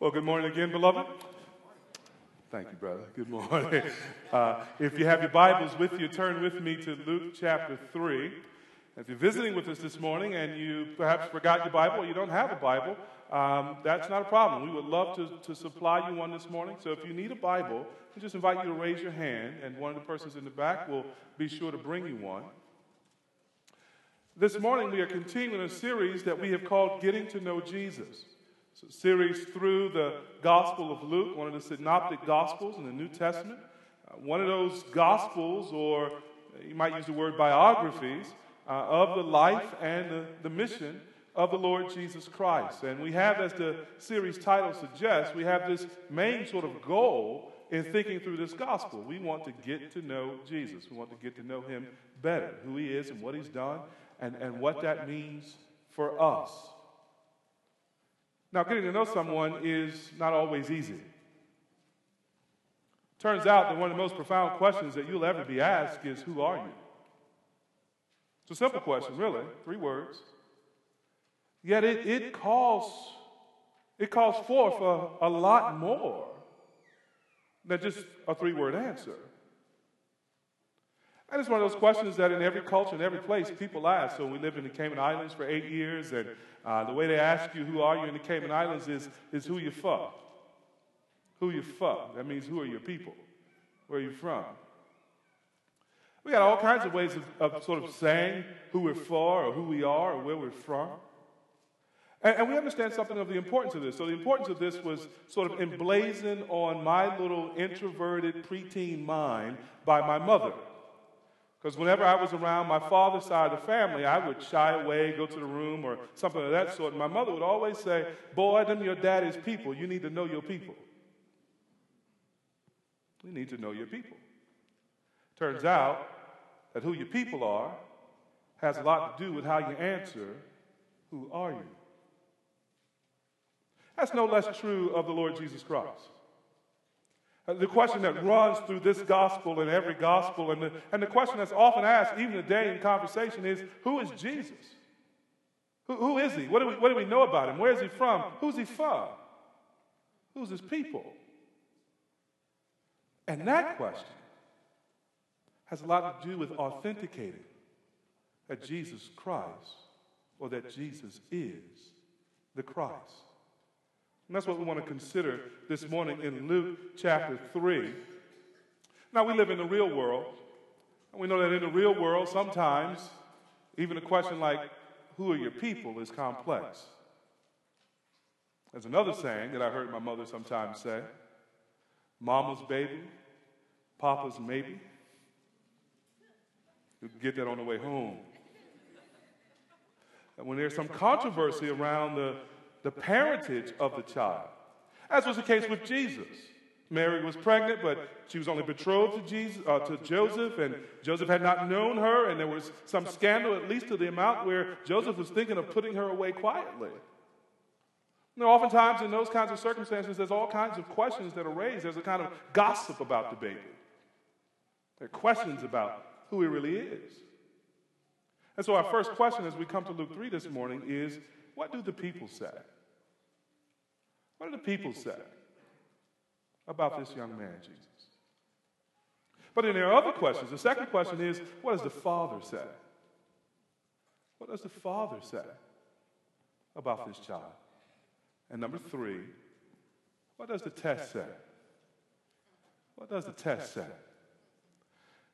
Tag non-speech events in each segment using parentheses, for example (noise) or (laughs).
Well, good morning again, beloved. Thank you, brother. Good morning. (laughs) Uh, if you have your Bibles with you, turn with me to Luke chapter 3. If you're visiting with us this morning and you perhaps forgot your Bible or you don't have a Bible, um, that's not a problem. We would love to, to supply you one this morning. So if you need a Bible, we just invite you to raise your hand, and one of the persons in the back will be sure to bring you one. This morning, we are continuing a series that we have called Getting to Know Jesus. Series through the Gospel of Luke, one of the synoptic Gospels in the New Testament. Uh, one of those Gospels, or you might use the word biographies, uh, of the life and the, the mission of the Lord Jesus Christ. And we have, as the series title suggests, we have this main sort of goal in thinking through this gospel. We want to get to know Jesus. We want to get to know him better, who he is and what he's done, and, and what that means for us. Now, getting to know someone is not always easy. Turns out that one of the most profound questions that you'll ever be asked is Who are you? It's a simple question, really, three words. Yet it, it calls it calls forth a, a lot more than just a three word answer. And it's one of those questions that in every culture, in every place, people ask. So we lived in the Cayman Islands for eight years, and uh, the way they ask you, who are you in the Cayman Islands, is, is who you fuck. Who you fuck. That means who are your people? Where are you from? We got all kinds of ways of, of sort of saying who we're for, or who we are, or where we're from. And, and, we understand something of the importance of this. So, the importance of this was sort of emblazoned on my little introverted preteen mind by my mother. Because whenever I was around my father's side of the family, I would shy away, go to the room, or something of that sort. And my mother would always say, Boy, them your daddy's people. You need to know your people. You need to know your people. Turns out that who your people are has a lot to do with how you answer, Who are you? That's no less true of the Lord Jesus Christ. Uh, the question that runs through this gospel and every gospel, and the, and the question that's often asked, even today in conversation, is who is Jesus? Who, who is he? What do, we, what do we know about him? Where is he from? Who's he from? Who's his people? And that question has a lot to do with authenticating that Jesus Christ or that Jesus is the Christ. And that's what we want to consider this morning in Luke chapter 3. Now, we live in the real world. And we know that in the real world, sometimes even a question like, Who are your people? is complex. There's another saying that I heard my mother sometimes say Mama's baby, Papa's maybe. You get that on the way home. And when there's some controversy around the the parentage of the child, as was the case with Jesus. Mary was pregnant, but she was only betrothed to, Jesus, uh, to Joseph, and Joseph had not known her, and there was some scandal, at least to the amount where Joseph was thinking of putting her away quietly. Know, oftentimes in those kinds of circumstances, there's all kinds of questions that are raised. There's a kind of gossip about the baby. There are questions about who he really is. And so, our first question as we come to Luke 3 this morning is what do the people say? What do the people say about this young man, Jesus? But then there are other questions. The second question is what does the Father say? What does the Father say about this child? And number three, what does the test say? What does the test say?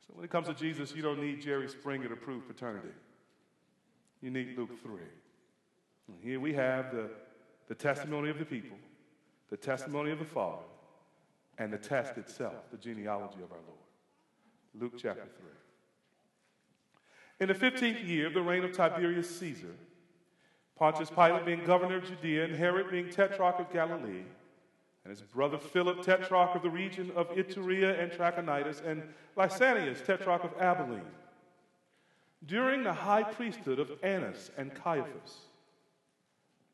So when it comes to Jesus, you don't need Jerry Springer to prove paternity. You need Luke 3. And here we have the, the testimony of the people, the testimony of the Father, and the test itself, the genealogy of our Lord. Luke chapter 3. In the 15th year of the reign of Tiberius Caesar, Pontius Pilate being governor of Judea, and Herod being tetrarch of Galilee, and his brother Philip, tetrarch of the region of Iturea and Trachonitis, and Lysanias, tetrarch of Abilene, during the high priesthood of Annas and Caiaphas,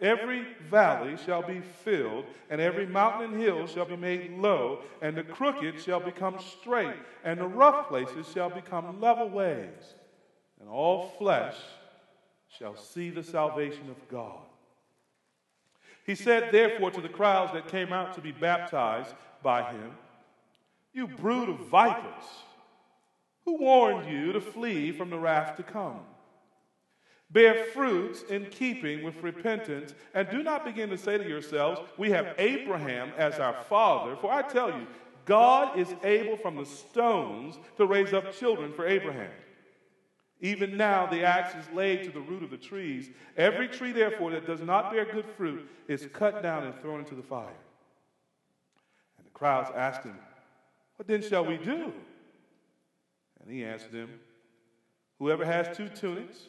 Every valley shall be filled, and every mountain and hill shall be made low, and the crooked shall become straight, and the rough places shall become level ways, and all flesh shall see the salvation of God. He said, therefore, to the crowds that came out to be baptized by him, You brood of vipers, who warned you to flee from the wrath to come? Bear fruits in keeping with repentance, and do not begin to say to yourselves, We have Abraham as our father. For I tell you, God is able from the stones to raise up children for Abraham. Even now, the axe is laid to the root of the trees. Every tree, therefore, that does not bear good fruit is cut down and thrown into the fire. And the crowds asked him, What then shall we do? And he answered them, Whoever has two tunics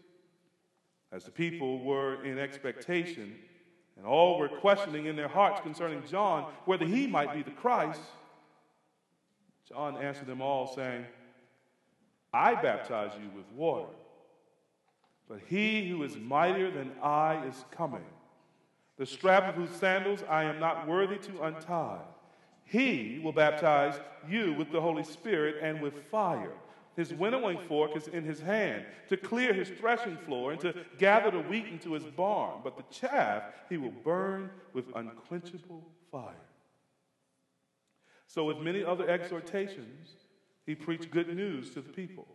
As the people were in expectation, and all were questioning in their hearts concerning John whether he might be the Christ, John answered them all, saying, I baptize you with water, but he who is mightier than I is coming, the strap of whose sandals I am not worthy to untie. He will baptize you with the Holy Spirit and with fire. His winnowing fork is in his hand to clear his threshing floor and to gather the wheat into his barn, but the chaff he will burn with unquenchable fire. So, with many other exhortations, he preached good news to the people.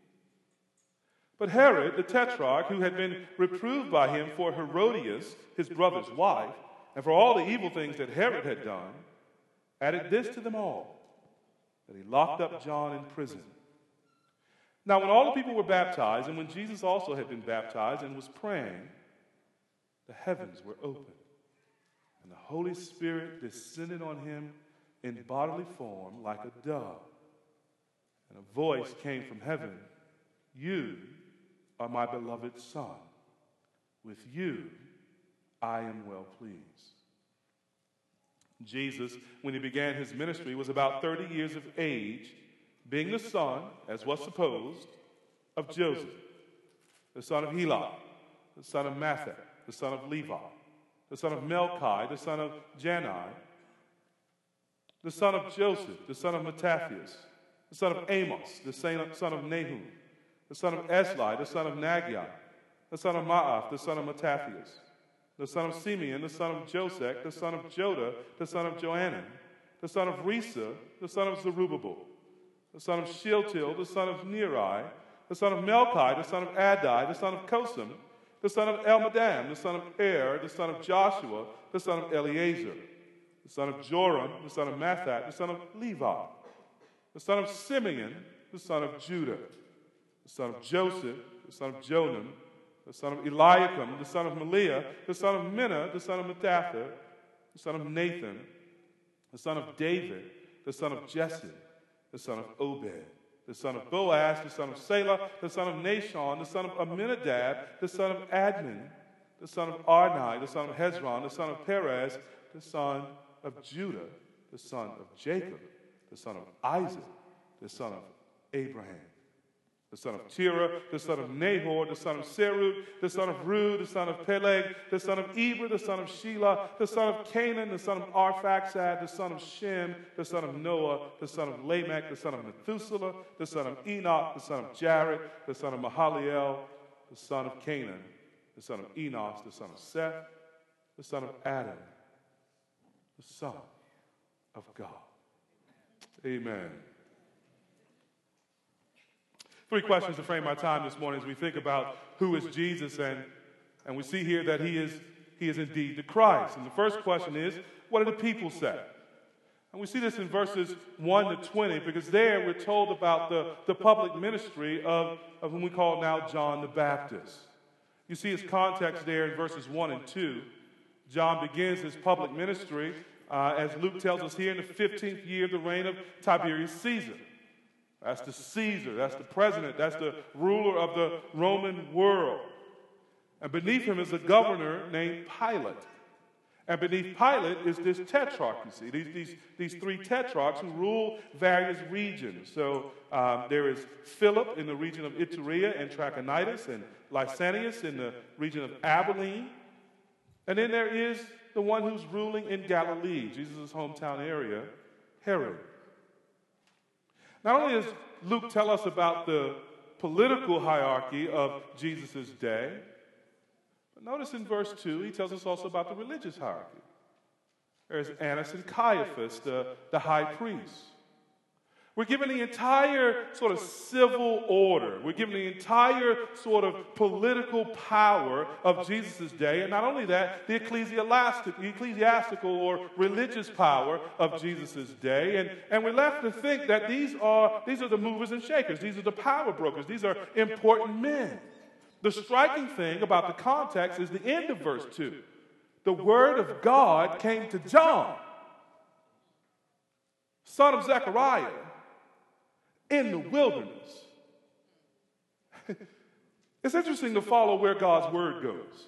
But Herod, the tetrarch, who had been reproved by him for Herodias, his brother's wife, and for all the evil things that Herod had done, added this to them all that he locked up John in prison. Now, when all the people were baptized, and when Jesus also had been baptized and was praying, the heavens were opened, and the Holy Spirit descended on him in bodily form like a dove. And a voice came from heaven You are my beloved Son. With you I am well pleased. Jesus, when he began his ministry, was about 30 years of age, being the son, as was supposed, of Joseph, the son of Heli, the son of Matthat, the son of Levi, the son of Melchi, the son of Jannai, the son of Joseph, the son of Mattathias, the son of Amos, the son of Nahum, the son of Esli, the son of Naggai, the son of Maath, the son of Mattathias, the son of Simeon, the son of Joseph, the son of Joda, the son of Joanan, the son of Rhesa, the son of Zerubbabel, the son of Shealtiel, the son of Neri, the son of Melchi, the son of Addi, the son of Cosam, the son of Elmadam, the son of Er, the son of Joshua, the son of Eleazar, the son of Joram, the son of Matthat, the son of Levi, the son of Simeon, the son of Judah, the son of Joseph, the son of Jonam, the son of Eliakim, the son of Melea, the son of Menna, the son of Mattatha, the son of Nathan, the son of David, the son of Jesse, the son of Obed, the son of Boaz, the son of Salah, the son of Nahshon, the son of Amminadab, the son of Admin, the son of Arni, the son of Hezron, the son of Perez, the son of Judah, the son of Jacob, the son of Isaac, the son of Abraham, the son of Terah, the son of Nahor, the son of Serug, the son of Reu, the son of Peleg, the son of Eber, the son of Shelah, the son of Cainan, the son of Arphaxad, the son of Shem, the son of Noah, the son of Lamech, the son of Methuselah, the son of Enoch, the son of Jared, the son of Mahalalel, the son of Cainan, the son of Enos, the son of Seth, the son of Adam, the son of God. Amen. Three questions to frame our time this morning as we think about who is Jesus, and, and we see here that he is, he is indeed the Christ. And the first question is, what do the people say? And we see this in verses 1 to 20 because there we're told about the, the public ministry of, of whom we call now John the Baptist. You see his context there in verses 1 and 2. John begins his public ministry, uh, as Luke tells us here, in the 15th year of the reign of Tiberius Caesar. That's the Caesar, that's the president, that's the ruler of the Roman world. And beneath him is a governor named Pilate. And beneath Pilate is this tetrarch, you see, these, these, these three tetrarchs who rule various regions. So um, there is Philip in the region of Iturea and Trachonitis, and Lysanias in the region of Abilene. And then there is the one who's ruling in Galilee, Jesus' hometown area, Herod. Not only does Luke tell us about the political hierarchy of Jesus' day, but notice in verse 2, he tells us also about the religious hierarchy. There's Annas and Caiaphas, the, the high priests. We're given the entire sort of civil order. We're given the entire sort of political power of Jesus' day. And not only that, the ecclesiastical or religious power of Jesus' day. And, and we're left to think that these are, these are the movers and shakers. These are the power brokers. These are important men. The striking thing about the context is the end of verse 2. The word of God came to John, son of Zechariah in the wilderness. (laughs) it's interesting to follow where God's word goes.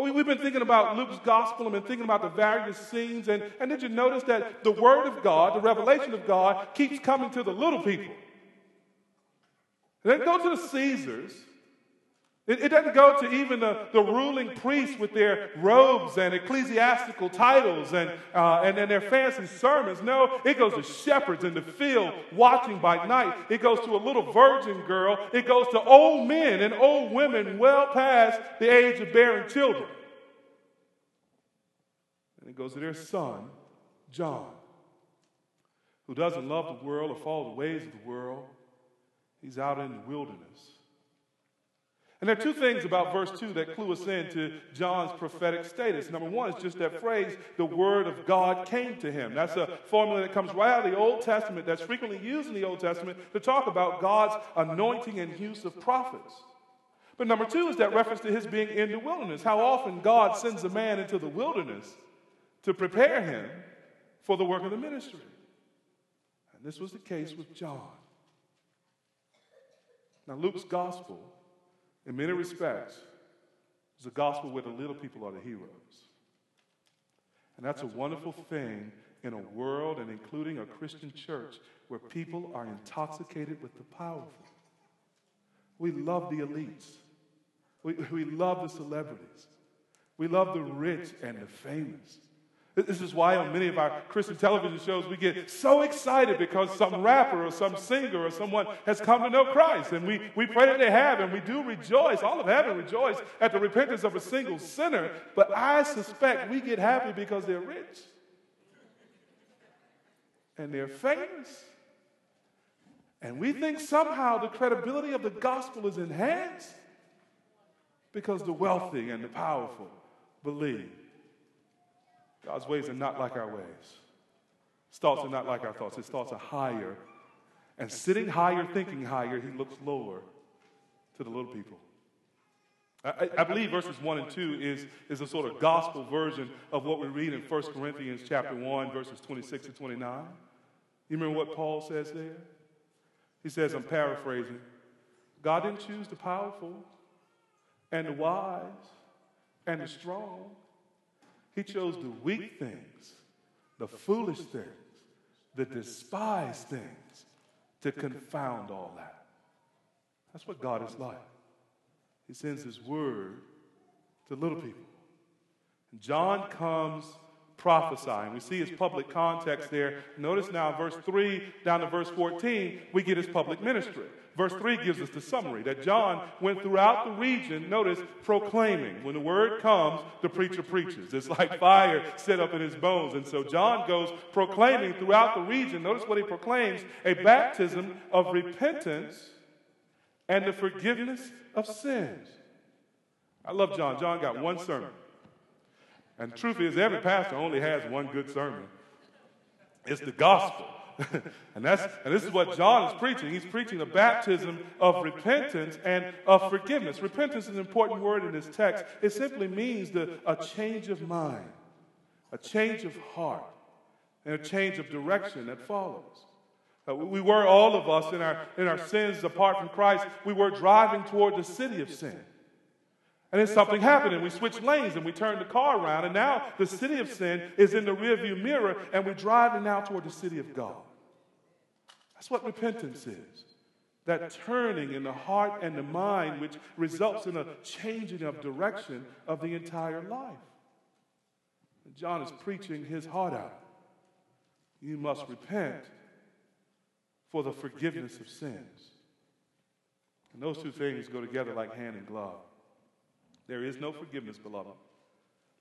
We've been thinking about Luke's gospel and been thinking about the various scenes. And, and did you notice that the word of God, the revelation of God, keeps coming to the little people? They go to the Caesars, it, it doesn't go to even the, the ruling priests with their robes and ecclesiastical titles and, uh, and, and their fancy sermons. No, it goes to shepherds in the field watching by night. It goes to a little virgin girl. It goes to old men and old women well past the age of bearing children. And it goes to their son, John, who doesn't love the world or follow the ways of the world. He's out in the wilderness and there are two things about verse 2 that clue us in to John's prophetic status. Number one is just that phrase, the word of God came to him. That's a formula that comes right out of the Old Testament, that's frequently used in the Old Testament to talk about God's anointing and use of prophets. But number two is that reference to his being in the wilderness. How often God sends a man into the wilderness to prepare him for the work of the ministry. And this was the case with John. Now, Luke's gospel in many respects, it's a gospel where the little people are the heroes. And that's a wonderful thing in a world and including a Christian church where people are intoxicated with the powerful. We love the elites. We, we love the celebrities. We love the rich and the famous. This is why on many of our Christian television shows we get so excited because some rapper or some singer or someone has come to know Christ. And we, we pray that they have, and we do rejoice. All of heaven rejoice at the repentance of a single sinner. But I suspect we get happy because they're rich and they're famous. And we think somehow the credibility of the gospel is enhanced because the wealthy and the powerful believe. God's ways are not like our ways. His thoughts are not like our thoughts. His thoughts are higher. And sitting higher, thinking higher, he looks lower to the little people. I, I, believe verses 1 and 2 is, is a sort of gospel version of what we read in 1 Corinthians chapter 1, verses 26 to 29. You remember what Paul says there? He says, I'm paraphrasing, God didn't choose the powerful and the wise and the strong. He chose the weak things, the foolish things, the despised things to confound all that. That's what God is like. He sends His word to little people. And John comes prophesying. We see his public context there. Notice now, verse 3 down to verse 14, we get his public ministry. Verse 3 gives us the summary that John went throughout the region, notice, proclaiming. When the word comes, the preacher preaches. It's like fire set up in his bones. And so John goes proclaiming throughout the region. Notice what he proclaims a baptism of repentance and the forgiveness of sins. I love John. John got one sermon. And truth is, every pastor only has one good sermon. It's the gospel. (laughs) and, that's, and this is what John is preaching. He's preaching a baptism of repentance and of forgiveness. Repentance is an important word in this text. It simply means the, a change of mind, a change of heart, and a change of direction that follows. Uh, we were, all of us, in our, in our sins apart from Christ, we were driving toward the city of sin. And then something happened, and we switched lanes and we turned the car around, and now the city of sin is in the rearview mirror, and we're driving now toward the city of God. That's what repentance is that turning in the heart and the mind, which results in a changing of direction of the entire life. John is preaching his heart out. You must repent for the forgiveness of sins. And those two things go together like hand and glove. There is no forgiveness, beloved,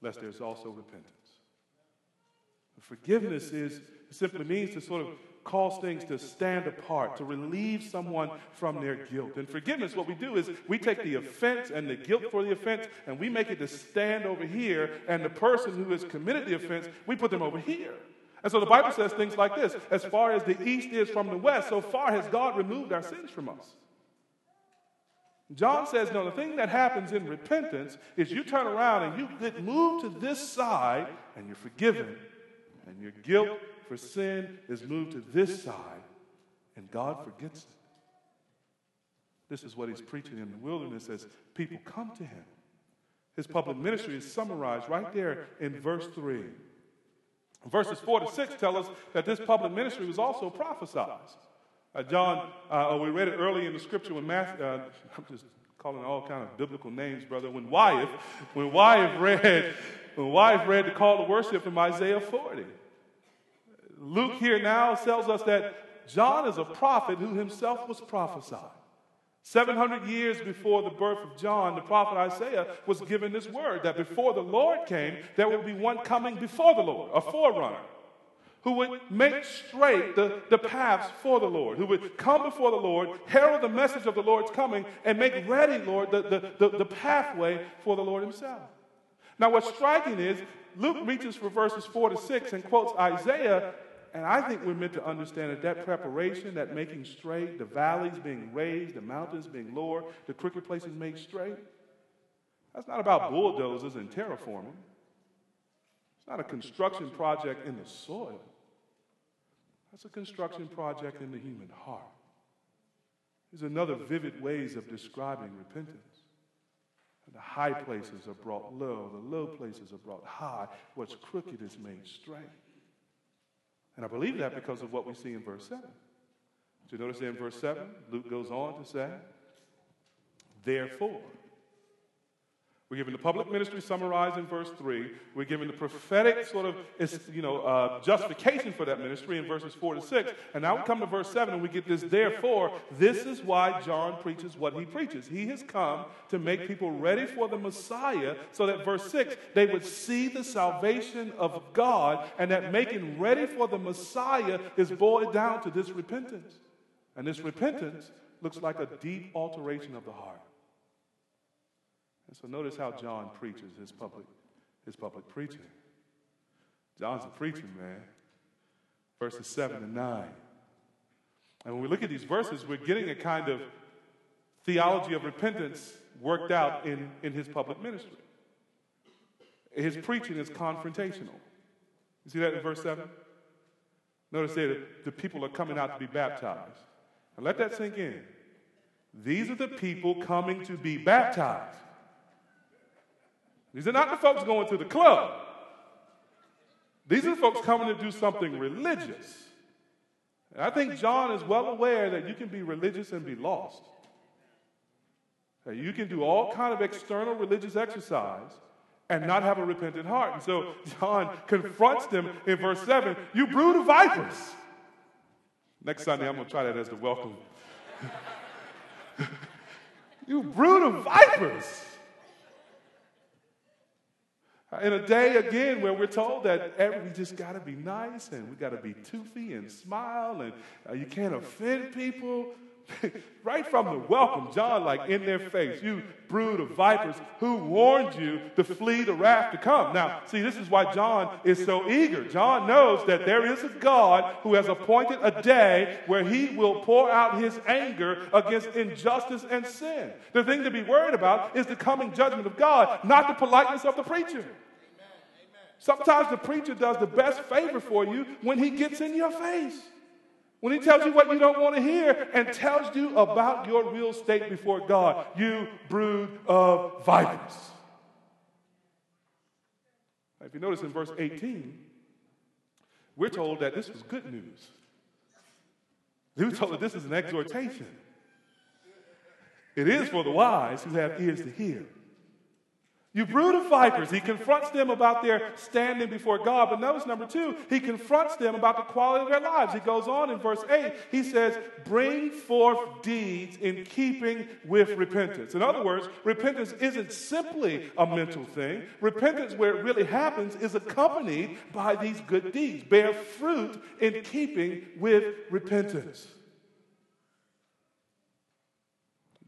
unless there's also repentance. Forgiveness is simply means to sort of cause things to stand apart, to relieve someone from their guilt. And forgiveness, what we do is we take the offense and the guilt for the offense and we make it to stand over here, and the person who has committed the offense, we put them over here. And so the Bible says things like this As far as the east is from the west, so far has God removed our sins from us. John says, no, the thing that happens in repentance is you turn around and you get moved to this side and you're forgiven, and your guilt for sin is moved to this side, and God forgets it. This is what he's preaching in the wilderness as people come to him. His public ministry is summarized right there in verse 3. Verses 4 to 6 tell us that this public ministry was also prophesied. Uh, John, uh, we read it early in the scripture when Matthew, uh, I'm just calling all kind of biblical names, brother. When Wyeth, when Wyeth read, when Wyeth read the call to worship from Isaiah 40. Luke here now tells us that John is a prophet who himself was prophesied. 700 years before the birth of John, the prophet Isaiah was given this word that before the Lord came, there would be one coming before the Lord, a forerunner, who would make straight the, the paths for the Lord, who would come before the Lord, herald the message of the Lord's coming, and make ready, Lord, the, the, the, the pathway for the Lord Himself. Now, what's striking is Luke reaches for verses 4 to 6 and quotes Isaiah and I think we're meant to understand that that preparation, that making straight, the valleys being raised, the mountains being lowered, the crooked places made straight, that's not about bulldozers and terraforming. It's not a construction project in the soil. That's a construction project in the human heart. There's another vivid ways of describing repentance. The high places are brought low, the low places are brought high. What's crooked is made straight. And I believe that because of what we see in verse 7. Did you notice in verse 7, Luke goes on to say, Therefore, we're given the public ministry summarized in verse 3. We're given the prophetic sort of you know, uh, justification for that ministry in verses 4 to 6. And now we come to verse 7 and we get this, therefore, this is why John preaches what he preaches. He has come to make people ready for the Messiah so that, verse 6, they would see the salvation of God and that making ready for the Messiah is boiled down to this repentance. And this repentance looks like a deep alteration of the heart. And so notice how John preaches his public, his public preaching. John's a preacher, man. Verses 7 and 9. And when we look at these verses, we're getting a kind of theology of repentance worked out in, in his public ministry. His preaching is confrontational. You see that in verse 7? Notice there the people are coming out to be baptized. And let that sink in. These are the people coming to be baptized. These are not the folks going to the club. These are the folks coming to do something religious. And I think John is well aware that you can be religious and be lost. That you can do all kind of external religious exercise and not have a repentant heart. And so John confronts them in verse 7 You brood of vipers. Next Sunday, I'm going to try that as the welcome. (laughs) you brood of vipers. In a day again where we're told that every, we just got to be nice and we got to be toothy and smile and uh, you can't offend people. (laughs) right from the welcome, John, like in their face, you brood of vipers, who warned you to flee the wrath to come? Now, see, this is why John is so eager. John knows that there is a God who has appointed a day where he will pour out his anger against injustice and sin. The thing to be worried about is the coming judgment of God, not the politeness of the preacher. Sometimes the preacher does the best favor for you when he gets in your face. When he tells you what you don't want to hear and tells you about your real state before God, you brood of vipers. If you notice in verse 18, we're told that this was good news. He was told that this is an exhortation. It is for the wise who have ears to hear. You brood of vipers. He confronts them about their standing before God. But notice number two, he confronts them about the quality of their lives. He goes on in verse 8, he says, Bring forth deeds in keeping with repentance. In other words, repentance isn't simply a mental thing. Repentance, where it really happens, is accompanied by these good deeds. Bear fruit in keeping with repentance.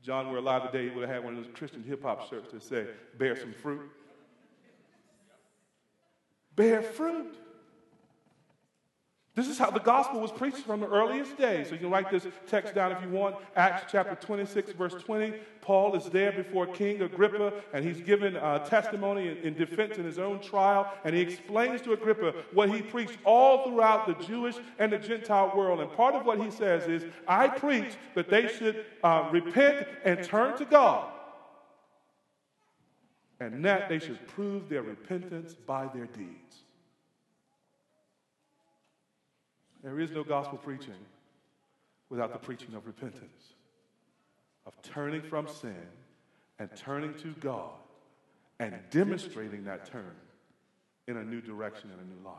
John were alive today, he would have had one of those Christian hip hop shirts that say, bear some fruit. Bear fruit. This is how the gospel was preached from the earliest days. So you can write this text down if you want. Acts chapter 26, verse 20. Paul is there before King Agrippa, and he's given uh, testimony in, in defense in his own trial. And he explains to Agrippa what he preached all throughout the Jewish and the Gentile world. And part of what he says is, I preach that they should uh, repent and turn to God, and that they should prove their repentance by their deeds. There is no gospel preaching without the preaching of repentance, of turning from sin and turning to God and demonstrating that turn in a new direction and a new life.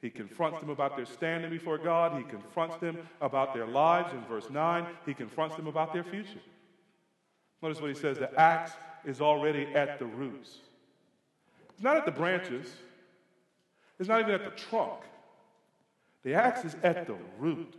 He confronts them about their standing before God. He confronts them about their lives in verse 9. He confronts them about their future. Notice what he says the axe is already at the roots. It's not at the branches, it's not even at the trunk. The axe is at the root.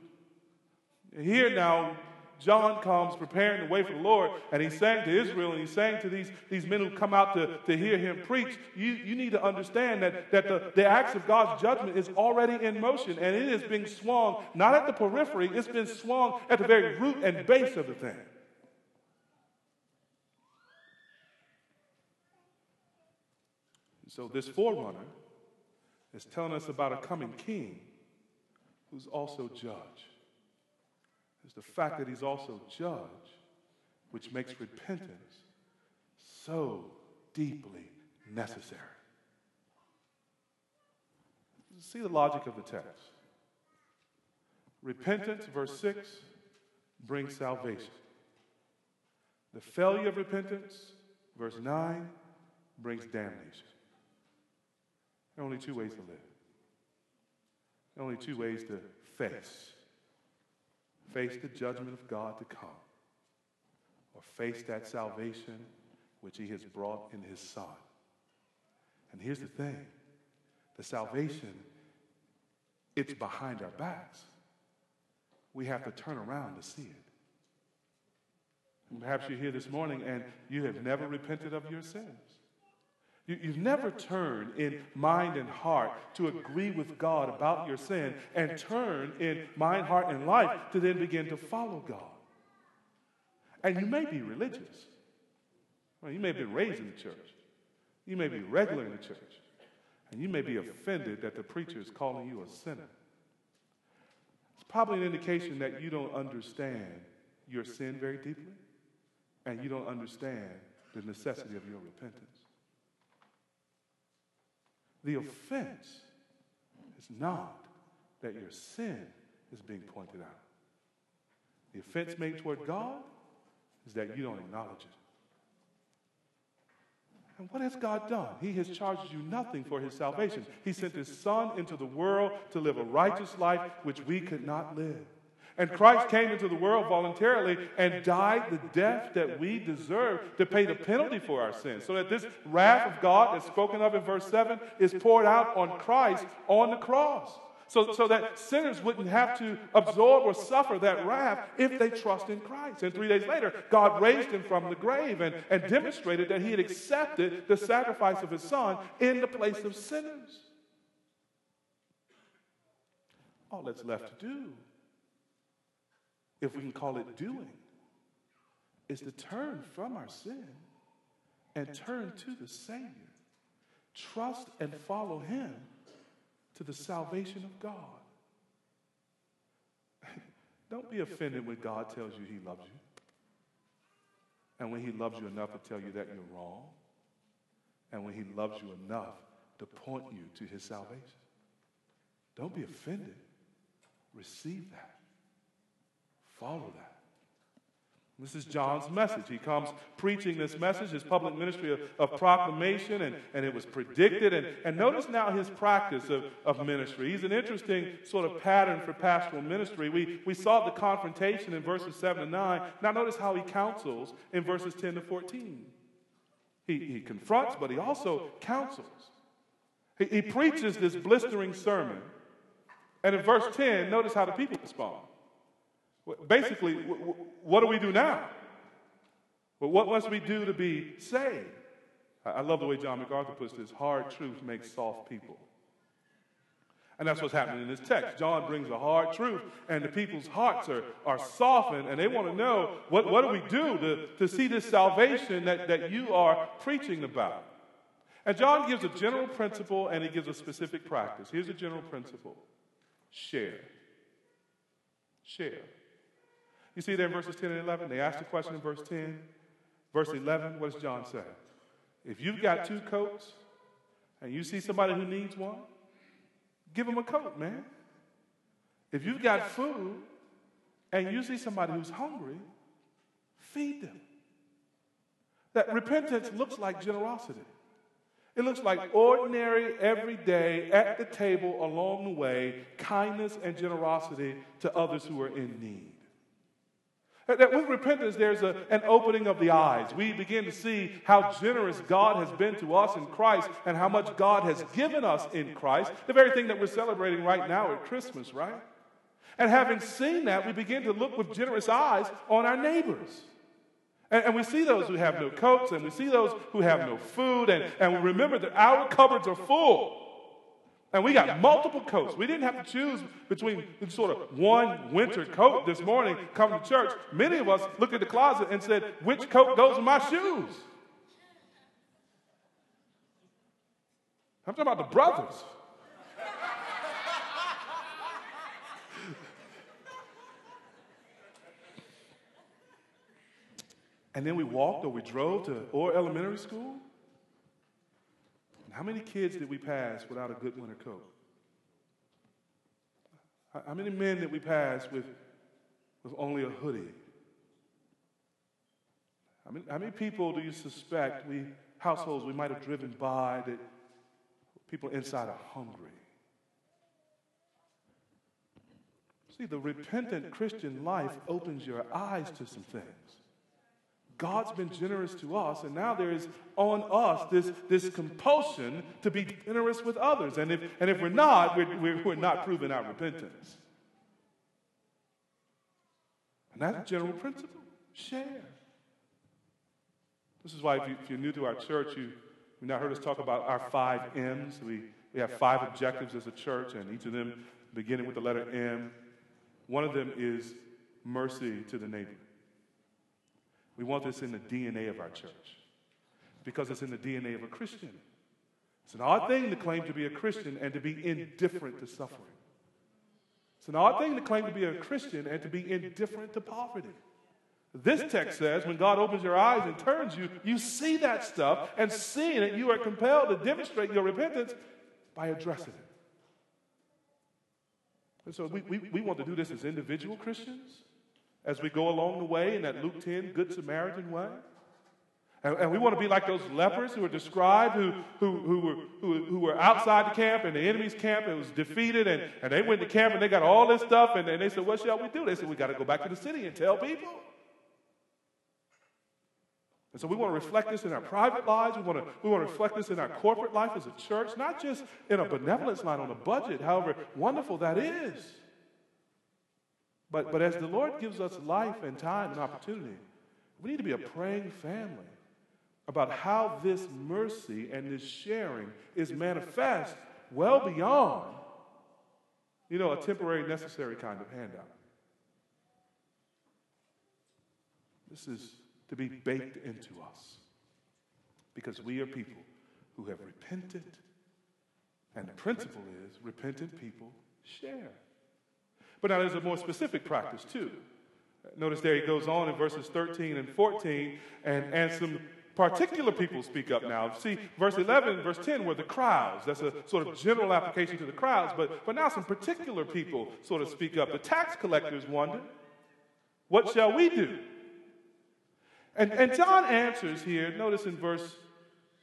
Here now, John comes preparing the way for the Lord, and he's saying to Israel, and he's saying to these, these men who come out to, to hear him preach, you, you need to understand that, that the, the axe of God's judgment is already in motion, and it is being swung not at the periphery, it's been swung at the very root and base of the thing. So, this forerunner is telling us about a coming king who's also judge. It's the fact that he's also judge which makes repentance so deeply necessary. See the logic of the text. Repentance, verse 6, brings salvation. The failure of repentance, verse 9, brings damnation. There are only two ways to live only two ways to face face the judgment of God to come, or face that salvation which He has brought in His Son. And here's the thing the salvation, it's behind our backs. We have to turn around to see it. And perhaps you're here this morning and you have never repented of your sins. You, have never turned in mind and heart to agree with God about your sin and turn in mind, heart, and life to then begin to follow God. And you may be religious. Well, you may have been raised in the church. You may be regular in the church. And you may be offended that the preacher is calling you a sinner. It's probably an indication that you don't understand your sin very deeply and you don't understand the necessity of your repentance. The offense is not that your sin is being pointed out. The offense made toward God is that you don't acknowledge it. And what has God done? He has charged you nothing for his salvation. He sent his Son into the world to live a righteous life which we could not live. And Christ came into the world voluntarily and died the death that we deserve to pay the penalty for our sins. So that this wrath of God that's spoken of in verse 7 is poured out on Christ on the cross. so, so that sinners wouldn't have to absorb or suffer that wrath if they trust in Christ. And three days later, God raised him from the grave and, and demonstrated that he had accepted the sacrifice of his son in the place of sinners. All that's left to do, if we can call it doing, is to turn from our sin and turn to the Savior. Trust and follow him to the salvation of God. (laughs) Don't be offended when God tells you he loves you. And when he loves you enough to tell you that you're wrong. And when he loves you enough to point you to his salvation. Don't be offended. Receive that. Follow that. This is John's message. He comes preaching this message, his public ministry of, of proclamation, and, and it was predicted. And, and notice now his practice of, of ministry. He's an interesting sort of pattern for pastoral ministry. We, we saw the confrontation in verses 7 to 9. Now, notice how he counsels in verses 10 to 14. He, he confronts, but he also counsels. He, he preaches this blistering sermon. And in verse 10, notice how the people respond. Basically, what do we do now? What must we do to be saved? I love the way John MacArthur puts this hard truth makes soft people. And that's what's happening in this text. John brings a hard truth, and the people's hearts are, are softened, and they want to know what, what do we do to, to see this salvation that, that you are preaching about? And John gives a general principle and he gives a specific practice. Here's a general principle share. Share. You see there in verses 10 and 11? They asked the question in verse 10. Verse 11, what does John say? If you've got two coats and you see somebody who needs one, give them a coat, man. If you've got food and you see somebody who's hungry, feed them. That repentance looks like generosity. It looks like ordinary, everyday, at the table, along the way, kindness and generosity to others who are in need. That with repentance, there's a, an opening of the eyes. We begin to see how generous God has been to us in Christ and how much God has given us in Christ. The very thing that we're celebrating right now at Christmas, right? And having seen that, we begin to look with generous eyes on our neighbors. And, and, we see those who have no coats, and we see those who have no food, and, and we remember that our cupboards are full. And we got multiple coats. We didn't have to choose between sort of one winter coat this morning coming to church. Many of us looked at the closet and said, which coat goes with my shoes? I'm talking about the brothers. and then we walked or we drove to Orr Elementary School. How many kids did we pass without a good winter coat? How many men did we pass with, with only a hoodie? How many, how many people do you suspect we, households we might have driven by that people inside are hungry? See, the repentant Christian life opens your eyes to some things. God's been generous to us, and now there is on us this, this compulsion to be generous with others. And if, and if we're not, we're, we're, not proving our repentance. And that's a general principle share. This is why, if, you, are new to our church, you, you've not heard us talk about our five M's. We, we have five objectives as a church, and each of them beginning with the letter M. One of them is mercy to the neighbor. We want this in the DNA of our church because it's in the DNA of a Christian. It's an odd thing to claim to be a Christian and to be indifferent to suffering. It's an odd thing to claim to be a Christian and to be indifferent to poverty. This text says when God opens your eyes and turns you, you see that stuff, and seeing it, you are compelled to demonstrate your repentance by addressing it. And so we, we, we want to do this as individual Christians as we go along the way in that Luke 10 Good Samaritan way. And, and, we want to be like those lepers who are described, who, who, who, were, who, who were outside the camp and the enemy's camp and was defeated. And, and they went to camp and they got all this stuff. And, and they said, What shall we do? They said, We got to go back to the city and tell people. And so we want to reflect this in our private lives. We want to, we want to reflect this in our corporate life as a church, not just in a benevolence line on a budget, however wonderful that is. But, but as the Lord gives us life and time and opportunity, we need to be a praying family about how this mercy and this sharing is manifest well beyond, you know, a temporary, necessary kind of handout. This is to be baked into us because we are people who have repented. And the principle is repentant people share. But now there's a more specific practice too. Notice there he goes on in verses 13 and 14, and, and some particular people speak up now. See, verse 11 verse 10 were the crowds. That's a sort of general application to the crowds, but, but now some particular people sort of speak up. The tax collectors wonder, What shall we do? And, and John answers here, notice in verse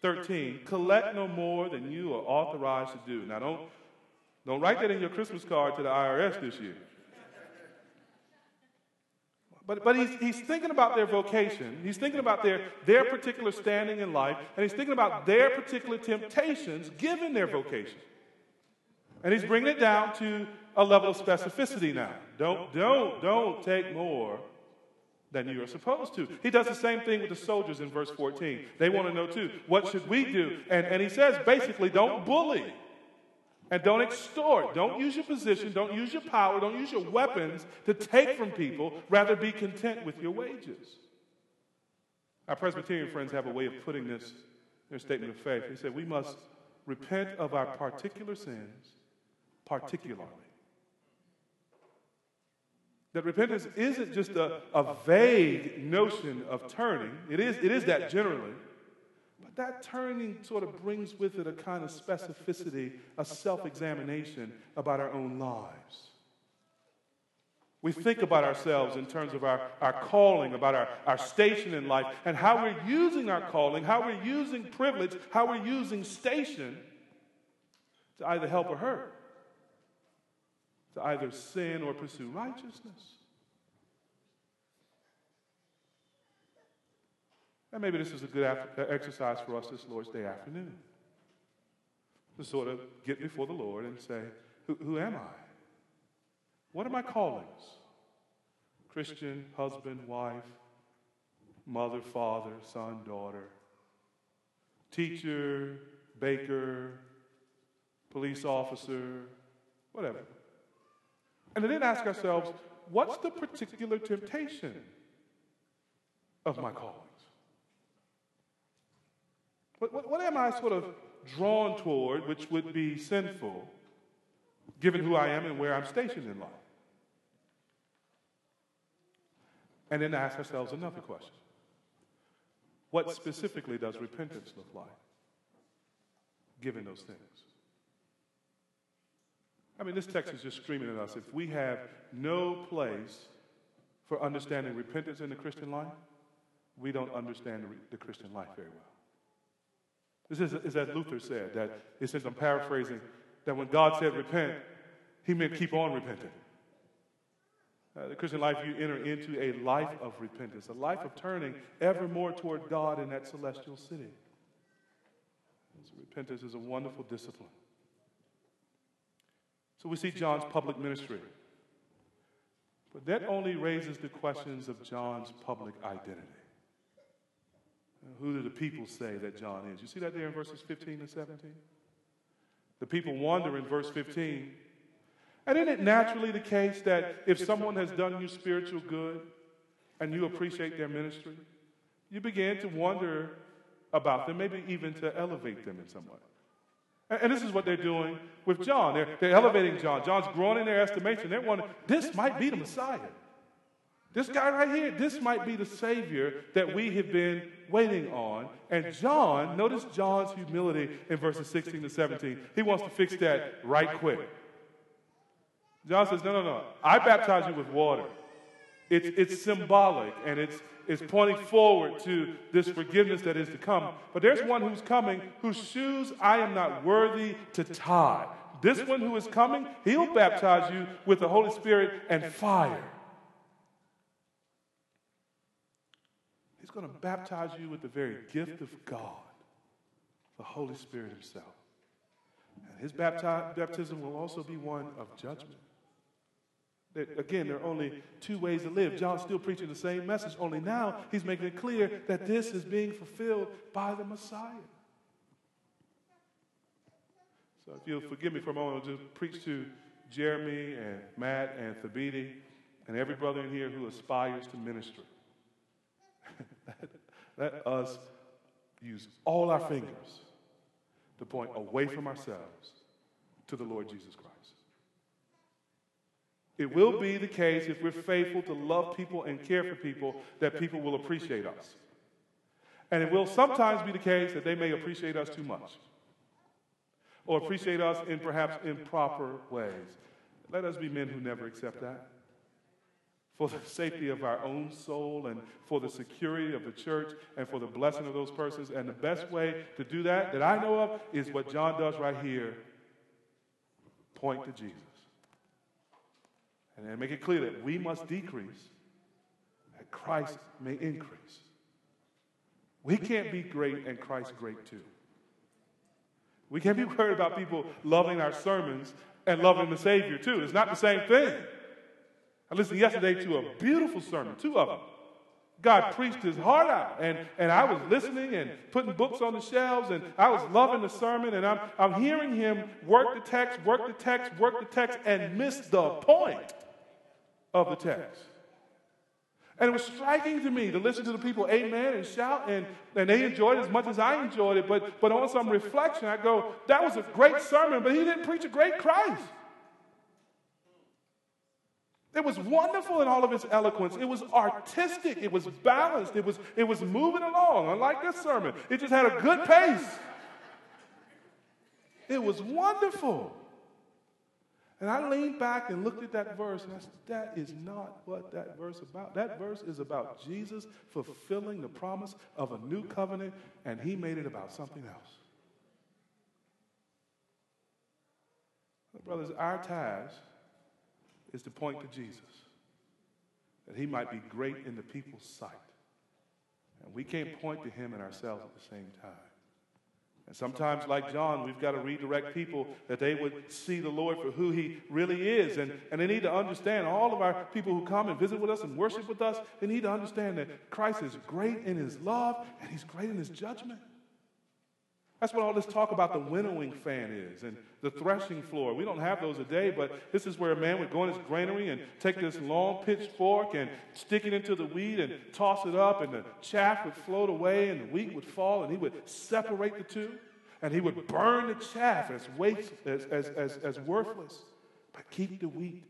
13, collect no more than you are authorized to do. Now, don't, don't write that in your Christmas card to the IRS this year. But, but he's, he's thinking about their vocation. He's thinking about their, their particular standing in life. And he's thinking about their particular temptations given their vocation. And he's bringing it down to a level of specificity now. Don't, don't, don't take more than you are supposed to. He does the same thing with the soldiers in verse 14. They want to know too, what should we do? And, and he says basically, don't bully. And don't extort. Don't use your position. Don't use your power. Don't use your weapons to take from people. Rather, be content with your wages. Our Presbyterian friends have a way of putting this in their statement of faith. They said, We must repent of our particular sins, particularly. That repentance isn't just a, a vague notion of turning, it is, it is that generally that turning sort of brings with it a kind of specificity, a self examination about our own lives. We think about ourselves in terms of our, our calling, about our, our station in life, and how we're using our calling, how we're using privilege, how we're using station to either help or hurt, to either sin or pursue righteousness. And maybe this is a good after, uh, exercise for us this Lord's Day afternoon. To sort of get before the Lord and say, Who, who am I? What are my callings? Christian, husband, wife, mother, father, son, daughter, teacher, baker, police officer, whatever. And then ask ourselves, what's the particular temptation of my calling? What, what, am I sort of drawn toward which would be sinful, given who I am and where I'm stationed in life? And then ask ourselves another question What specifically does repentance look like, given those things? I mean, this text is just screaming at us. If we have no place for understanding repentance in the Christian life, we don't understand the Christian life very well. This is, is as Luther said, that it says, I'm paraphrasing, that when God said repent, he meant keep on repenting. Uh, the Christian life, you enter into a life of repentance, a life of turning ever more toward God in that celestial city. So repentance is a wonderful discipline. So we see John's public ministry. But that only raises the questions of John's public identity. Who do the people say that John is? You see that there in verses 15 and 17? The people wonder in verse 15. And isn't it naturally the case that if someone has done you spiritual good and you appreciate their ministry, you begin to wonder about them, maybe even to elevate them in some way? And, this is what they're doing with John. They're, they're elevating John. John's growing in their estimation. They're wondering, this might be the Messiah. This guy right here, this might be the Savior that we have been waiting on. And John, notice John's humility in verses 16 to 17. He wants to fix that right quick. John says, No, no, no. I baptize you with water. It's, it's symbolic and it's, it's pointing forward to this forgiveness that is to come. But there's one who's coming whose shoes I am not worthy to tie. This one who is coming, he'll baptize you with the Holy Spirit and fire. He's going to baptize you with the very gift of God, the Holy Spirit Himself. And His bapti- baptism will also be one of judgment. Again, there are only two ways to live. John's still preaching the same message, only now he's making it clear that this is being fulfilled by the Messiah. So if you'll forgive me for a moment, I'll just preach to Jeremy and Matt and Thabiti and every brother in here who aspires to ministry. Let us use all our fingers to point away from ourselves to the Lord Jesus Christ. It will be the case if we're faithful to love people and care for people that people will appreciate us. And it will sometimes be the case that they may appreciate us too much or appreciate us in perhaps improper ways. Let us be men who never accept that. For the safety of our own soul and for the security of the church and for the blessing of those persons. And the best way to do that, that I know of, is what John does right here point to Jesus. And then make it clear that we must decrease, that Christ may increase. We can't be great and Christ great too. We can't be worried about people loving our sermons and loving the Savior too. It's not the same thing. I listened yesterday to a beautiful sermon, two of them. God preached his heart out, and, and I was listening and putting books on the shelves, and I was loving the sermon, and I'm, I'm hearing him work the text, work the text, work the text, and miss the point of the text. And it was striking to me to listen to the people amen and shout, and, and they enjoyed it as much as I enjoyed it. But, but on some reflection, I go, that was a great sermon, but he didn't preach a great Christ. It was wonderful in all of its eloquence. It was artistic. It was balanced. It was, it was moving along, unlike this sermon. It just had a good pace. It was wonderful. And I leaned back and looked at that verse and I said, that is not what that verse is about. That verse is about Jesus fulfilling the promise of a new covenant, and he made it about something else. Brothers, our task is to point to Jesus, that he might be great in the people's sight. And we can't point to him and ourselves at the same time. And sometimes, like John, we've got to redirect people that they would see the Lord for who He really is. And, and they need to understand, all of our people who come and visit with us and worship with us, they need to understand that Christ is great in His love and He's great in His judgment. That's what all this talk about the winnowing fan is and the threshing floor. We don't have those today, but this is where a man would go in his granary and take this long pitchfork and stick it into the wheat and toss it up, and the chaff would float away and the wheat would fall, and he would separate the two, and he would burn the chaff as, waste, as, as, as, as worthless, but keep the wheat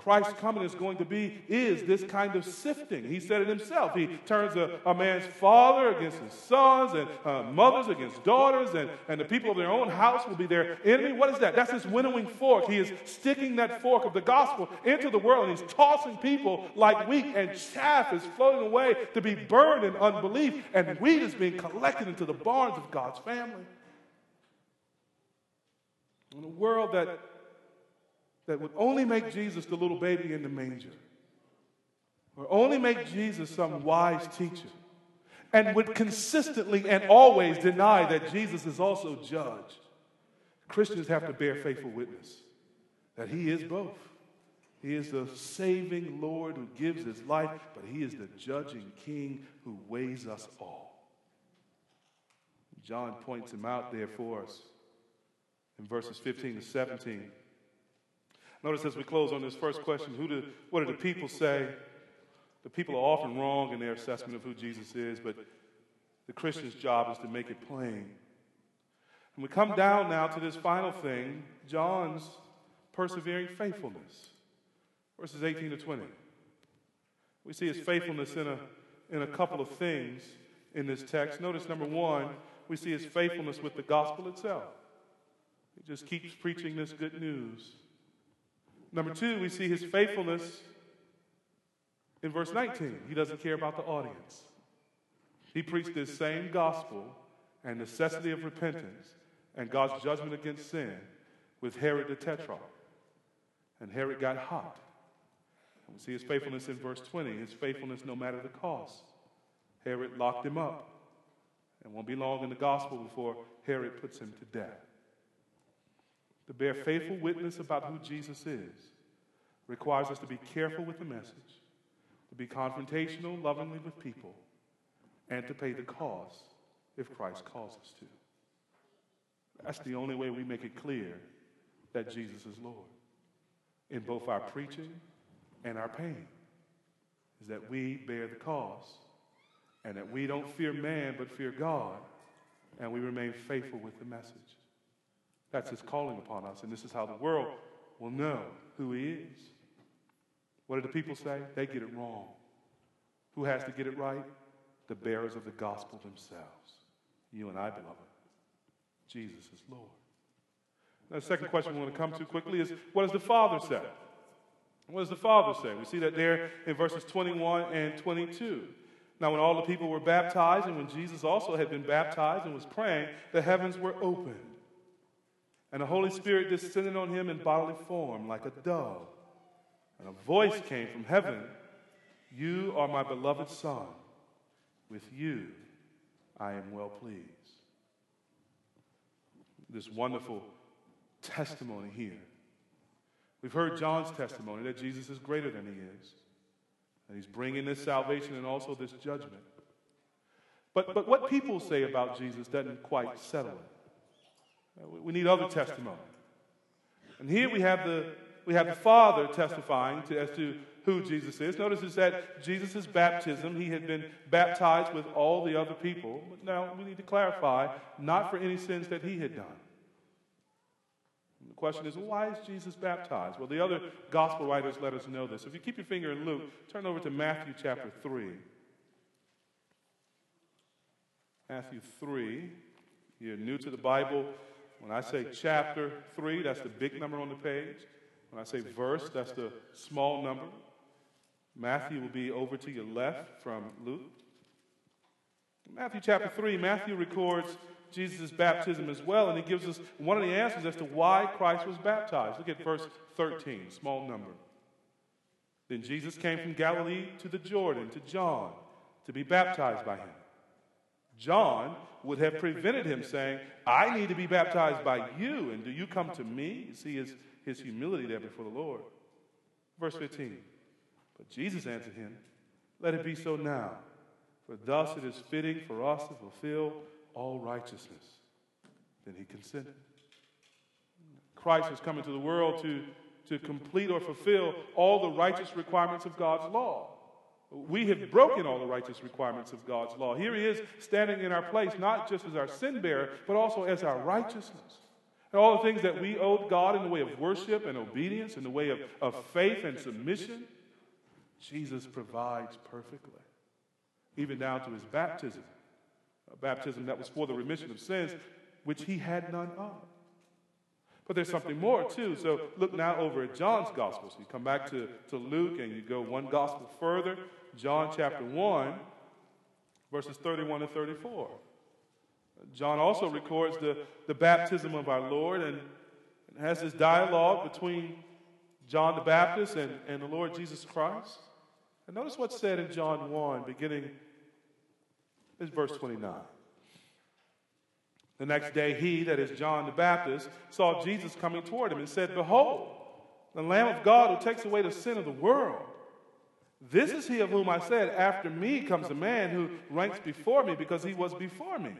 Christ's coming is going to be, is this kind of sifting. He said it himself. He turns a, a man's father against his sons, and uh, mothers against daughters, and, and the people of their own house will be their enemy. What is that? That's his winnowing fork. He is sticking that fork of the gospel into the world, and he's tossing people like wheat, and chaff is floating away to be burned in unbelief, and wheat is being collected into the barns of God's family. In a world that that would only make Jesus the little baby in the manger, or only make Jesus some wise teacher, and would consistently and always deny that Jesus is also judge, Christians have to bear faithful witness that He is both. He is the saving Lord who gives His life, but He is the judging King who weighs us all. John points Him out there for us in verses 15 to 17. Notice as we close on this first question, who do, what do the people say? The people are often wrong in their assessment of who Jesus is, but the Christian's job is to make it plain. And we come down now to this final thing John's persevering faithfulness. Verses 18 to 20. We see his faithfulness in a, in a couple of things in this text. Notice number one, we see his faithfulness with the gospel itself. He just keeps preaching this good news. Number two, we see his faithfulness in verse 19. He doesn't care about the audience. He preached this same gospel and necessity of repentance and God's judgment against sin with Herod the Tetrarch. And Herod got hot. We see his faithfulness in verse 20, his faithfulness no matter the cost. Herod locked him up. And won't be long in the gospel before Herod puts him to death. To bear faithful witness about who Jesus is requires us to be careful with the message, to be confrontational lovingly with people, and to pay the cost if Christ calls us to. That's the only way we make it clear that Jesus is Lord in both our preaching and our pain, is that we bear the cost and that we don't fear man but fear God and we remain faithful with the message. That's his calling upon us, and this is how the world will know who he is. What do the people say? They get it wrong. Who has to get it right? The bearers of the gospel themselves. You and I, beloved. Jesus is Lord. Now, the second question we want to come to quickly is what does the Father say? What does the Father say? We see that there in verses 21 and 22. Now, when all the people were baptized, and when Jesus also had been baptized and was praying, the heavens were opened. And the Holy Spirit descended on him in bodily form like a dove. And a voice came from heaven You are my beloved Son. With you I am well pleased. This wonderful testimony here. We've heard John's testimony that Jesus is greater than he is, and he's bringing this salvation and also this judgment. But, but what people say about Jesus doesn't quite settle it. We need other testimony. And here we have the, we have the Father testifying to, as to who Jesus is. Notice it's that Jesus' baptism. He had been baptized with all the other people. Now we need to clarify not for any sins that he had done The question is, why is Jesus baptized? Well, the other gospel writers let us know this. If you keep your finger in Luke, turn over to Matthew chapter 3. Matthew 3. You're new to the Bible. When I say chapter 3, that's the big number on the page. When I say verse, that's the small number. Matthew will be over to your left from Luke. Matthew chapter 3, Matthew records Jesus' baptism as well, and he gives us one of the answers as to why Christ was baptized. Look at verse 13, small number. Then Jesus came from Galilee to the Jordan, to John, to be baptized by him. John would have prevented him saying, I need to be baptized by you, and do you come to me? You see his, his humility there before the Lord. Verse 15. But Jesus answered him, Let it be so now, for thus it is fitting for us to fulfill all righteousness. Then he consented. Christ has come into the world to, to complete or fulfill all the righteous requirements of God's law. We have broken all the righteous requirements of God's law. Here he is standing in our place, not just as our sin bearer, but also as our righteousness. And all the things that we owed God in the way of worship and obedience, in the way of, of faith and submission, Jesus provides perfectly, even down to his baptism a baptism that was for the remission of sins, which he had none of. But there's something more, too. So look now over at John's gospel. So you come back to, to Luke and you go one gospel further, John chapter 1, verses 31 and 34. John also records the, the baptism of our Lord and, and has this dialogue between John the Baptist and, and the Lord Jesus Christ. And notice what's said in John 1, beginning is verse 29. The next day, he, that is John the Baptist, saw Jesus coming toward him and said, Behold, the Lamb of God who takes away the sin of the world. This is he of whom I said, After me comes a man who ranks before me because he was before me.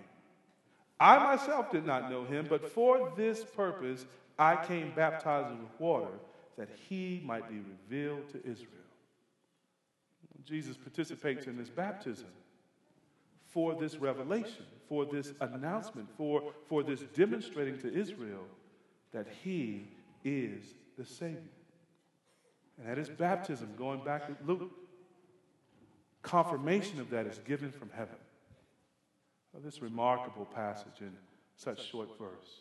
I myself did not know him, but for this purpose I came baptizing with water, that he might be revealed to Israel. Jesus participates in this baptism for this revelation, for this announcement, for, for this demonstrating to Israel that he is the Savior. And at his baptism, going back to Luke, confirmation of that is given from heaven. This remarkable passage in such short verse.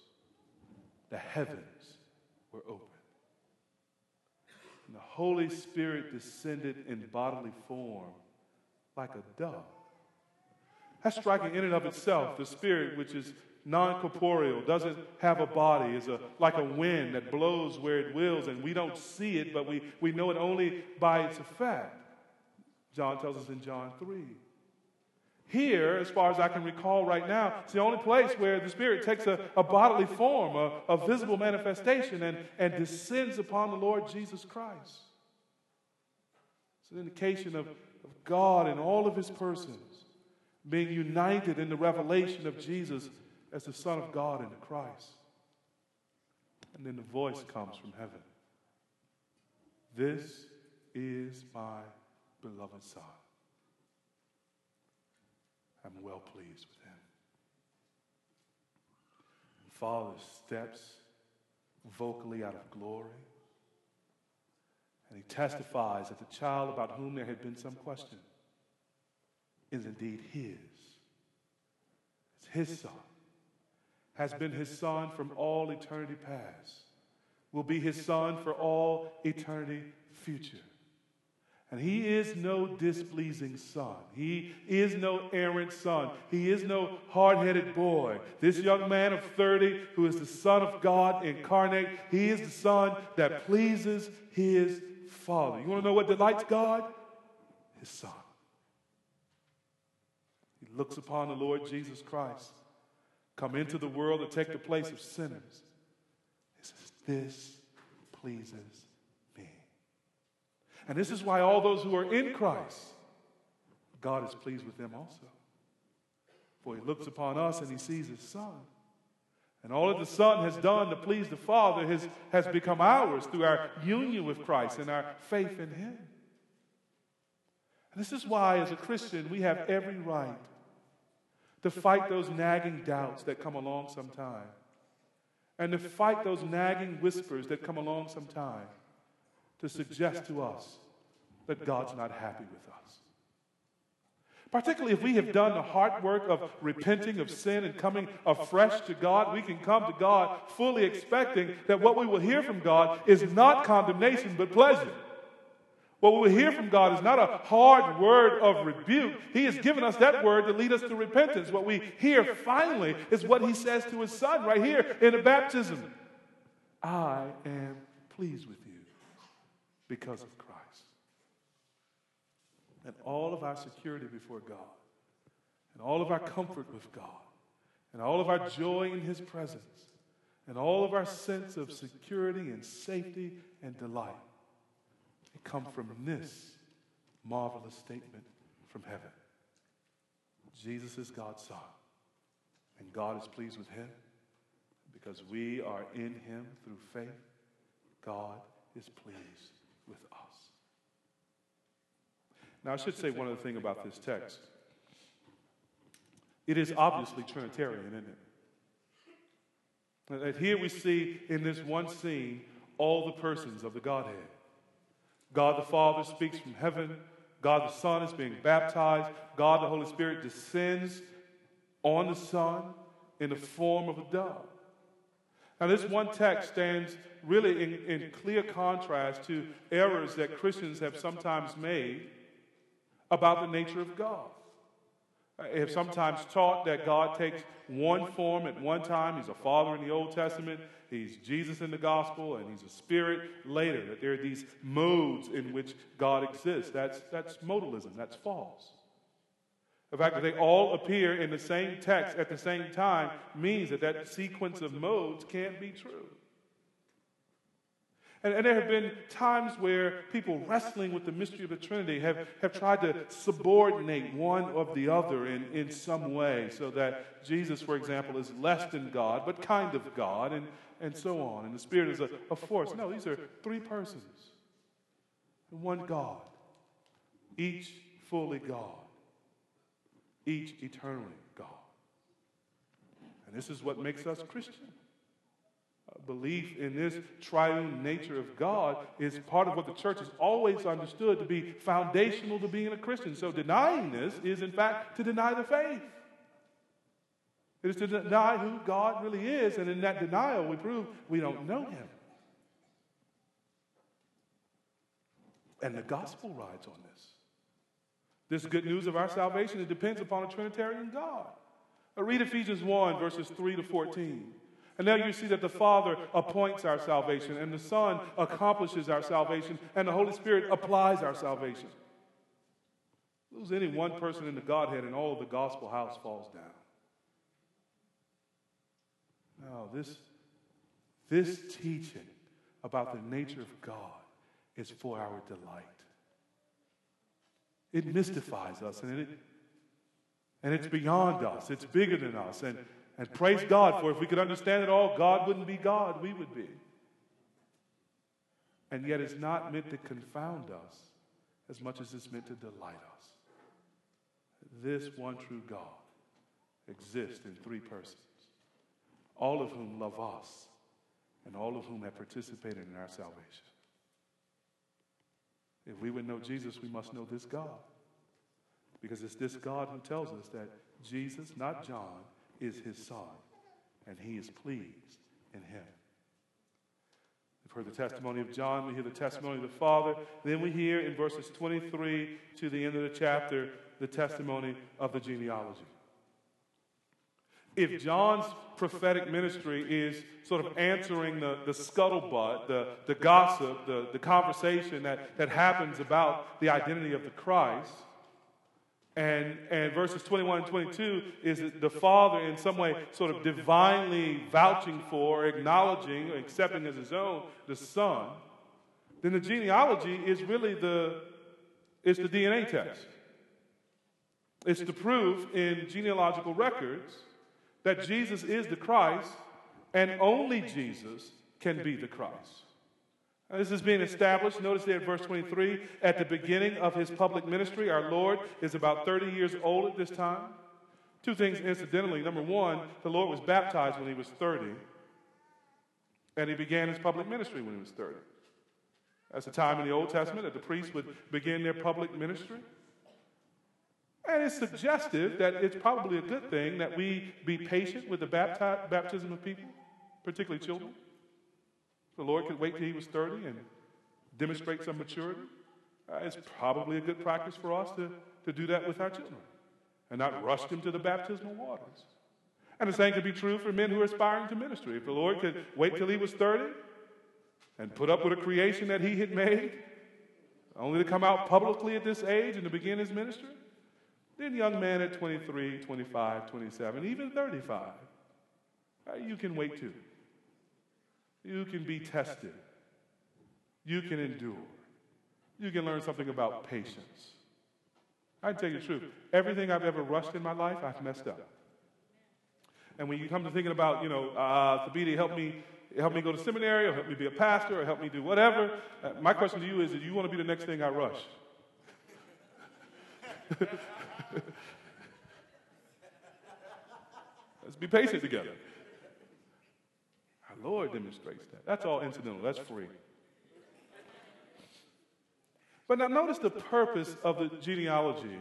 The heavens were opened. And the Holy Spirit descended in bodily form like a dove that's striking in and of itself. The spirit, which is non corporeal, doesn't have a body, is a, like a wind that blows where it wills, and we don't see it, but we, we know it only by its effect. John tells us in John 3. here, as far as I can recall right now, it's the only place where the Spirit takes a, a bodily form, a, a, visible manifestation, and, and descends upon the Lord Jesus Christ. It's an indication of, of God in all of his persons being united in the revelation of Jesus as the Son of God in Christ. And then the voice comes from heaven This is my beloved Son. I'm well pleased with him. Father steps vocally out of glory, and he testifies that the child about whom there had been some question is indeed his. It's his son. Has been his son from all eternity past. Will be his son for all eternity future. And he is no displeasing son. He is no errant son. He is no hard headed boy. This young man of 30, who is the Son of God incarnate, he is the son that pleases his Father. You want to know what delights God? His Son. He looks upon the Lord Jesus Christ come into the world to take the place of sinners. He says, This pleases me. and this is why all those who are in Christ, God is pleased with them also. For he looks upon us and he sees his son. And all that the Son has done to please the Father has, has become ours through our union with Christ and our faith in him. And this is why, as a Christian, we have every right to fight those nagging doubts that come along sometime, and to fight those nagging whispers that come along sometime to suggest to us that God's not happy with us. Particularly if we have done the hard work of repenting of sin and coming afresh to God, we can come to God fully expecting that what we will hear from God is not condemnation but pleasure. What we hear from God is not a hard word of rebuke. He has given us that word to lead us to repentance. What we hear finally is what He says to His Son right here in the baptism I am pleased with you because of Christ. And all of our security before God, and all of our comfort with God, and all of our joy in His presence, and all of our sense of security and safety and delight, come from this marvelous statement from heaven. Jesus is God's Son, and God is pleased with Him because we are in Him through faith. God is pleased with us. Now, I should say one other thing about this text. It is obviously Trinitarian, isn't it? And here we see in this one scene all the persons of the Godhead. God the Father speaks from heaven. God the Son is being baptized. God the Holy Spirit descends on the Son in the form of a dove. Now, this one text stands really in, in clear contrast to errors that Christians have sometimes made about the nature of God. Uh, they have sometimes taught that God takes one form at one time. He's a father in the Old Testament, he's Jesus in the gospel, and he's a spirit later. That there are these modes in which God exists. That's, that's modalism, that's false. The fact that they all appear in the same text at the same time means that that sequence of modes can't be true. And, and, there have been times where people wrestling with the mystery of the Trinity have, have tried to subordinate one of the other in, in some way so that Jesus, for example, is less than God, but kind of God, and, and so on. And the Spirit is a, a force. No, these are three persons, one God, each fully God each eternally God. And this is what makes us Christian. belief in this triune nature of God is part of what the church has always understood to be foundational to being a Christian. So denying this is, in fact, to deny the faith. It is to deny who God really is, and in that denial, we prove we don't know Him. And the gospel rides on this. This good news of our salvation, it depends upon a Trinitarian God. I read Ephesians 1, verses 3 to 14. And there you see that the Father appoints our salvation, and the Son accomplishes our salvation, and the Holy Spirit applies our salvation. Lose any one person in the Godhead, and all of the gospel house falls down. No, this, this teaching about the nature of God is for our delight. It mystifies us, and, it, and it's beyond us. It's bigger than us. And, and praise God for if we could understand it all, God wouldn't be God, we would be. And yet, it's not meant to confound us as much as it's meant to delight us. This one true God exists in three persons, all of whom love us, and all of whom have participated in our salvation. If we would know Jesus, we must know this God. Because it's this God who tells us that Jesus, not John, is his son, and he is pleased in him. We've heard the testimony of John, we hear the testimony of the Father. Then we hear in verses 23 to the end of the chapter the testimony of the genealogy. If John's prophetic ministry is sort of answering the, the scuttlebutt, the, the gossip, the, the conversation that, that happens about the identity of the Christ, and, and verses 21 and 22 is the Father in some way sort of divinely vouching for, acknowledging, accepting as his own the Son, then the genealogy is really the, it's the DNA test. It's to prove in genealogical records that Jesus is the Christ and only Jesus can be the Christ. this is being established. Notice there at verse 23 at the beginning of his public ministry, our Lord is about 30 years old at this time. Two things incidentally. Number one, the Lord was baptized when he was 30, and he began his public ministry when he was 30. That's the time in the Old Testament that the priests would begin their public ministry. And it's suggestive that it's probably a good thing that we be patient with the bapti- baptism of people, particularly children. The Lord could wait till he was 30 and demonstrate some maturity. Uh, it's probably a good practice for us to, to do that with our children and not rush them to the baptismal waters. And the same could be true for men who are aspiring to ministry. If the Lord could wait till he was 30 and put up with a creation that he had made, only to come out publicly at this age and to begin his ministry, then, young man at 23, 25, 27, even 35, uh, you can wait too. You can be tested. You can endure. You can learn something about patience. I tell you the truth. Everything I've ever rushed in my life, I've messed up. And when you come to thinking about, you know, uh, Thabiti, help me, help me go to seminary, or help me be a pastor, or help me do whatever. Uh, my question to you is, do you want to be the next thing I rush? (laughs) Let's be patient together. Our Lord demonstrates that. That's all incidental, that's free. But now notice the purpose of the genealogy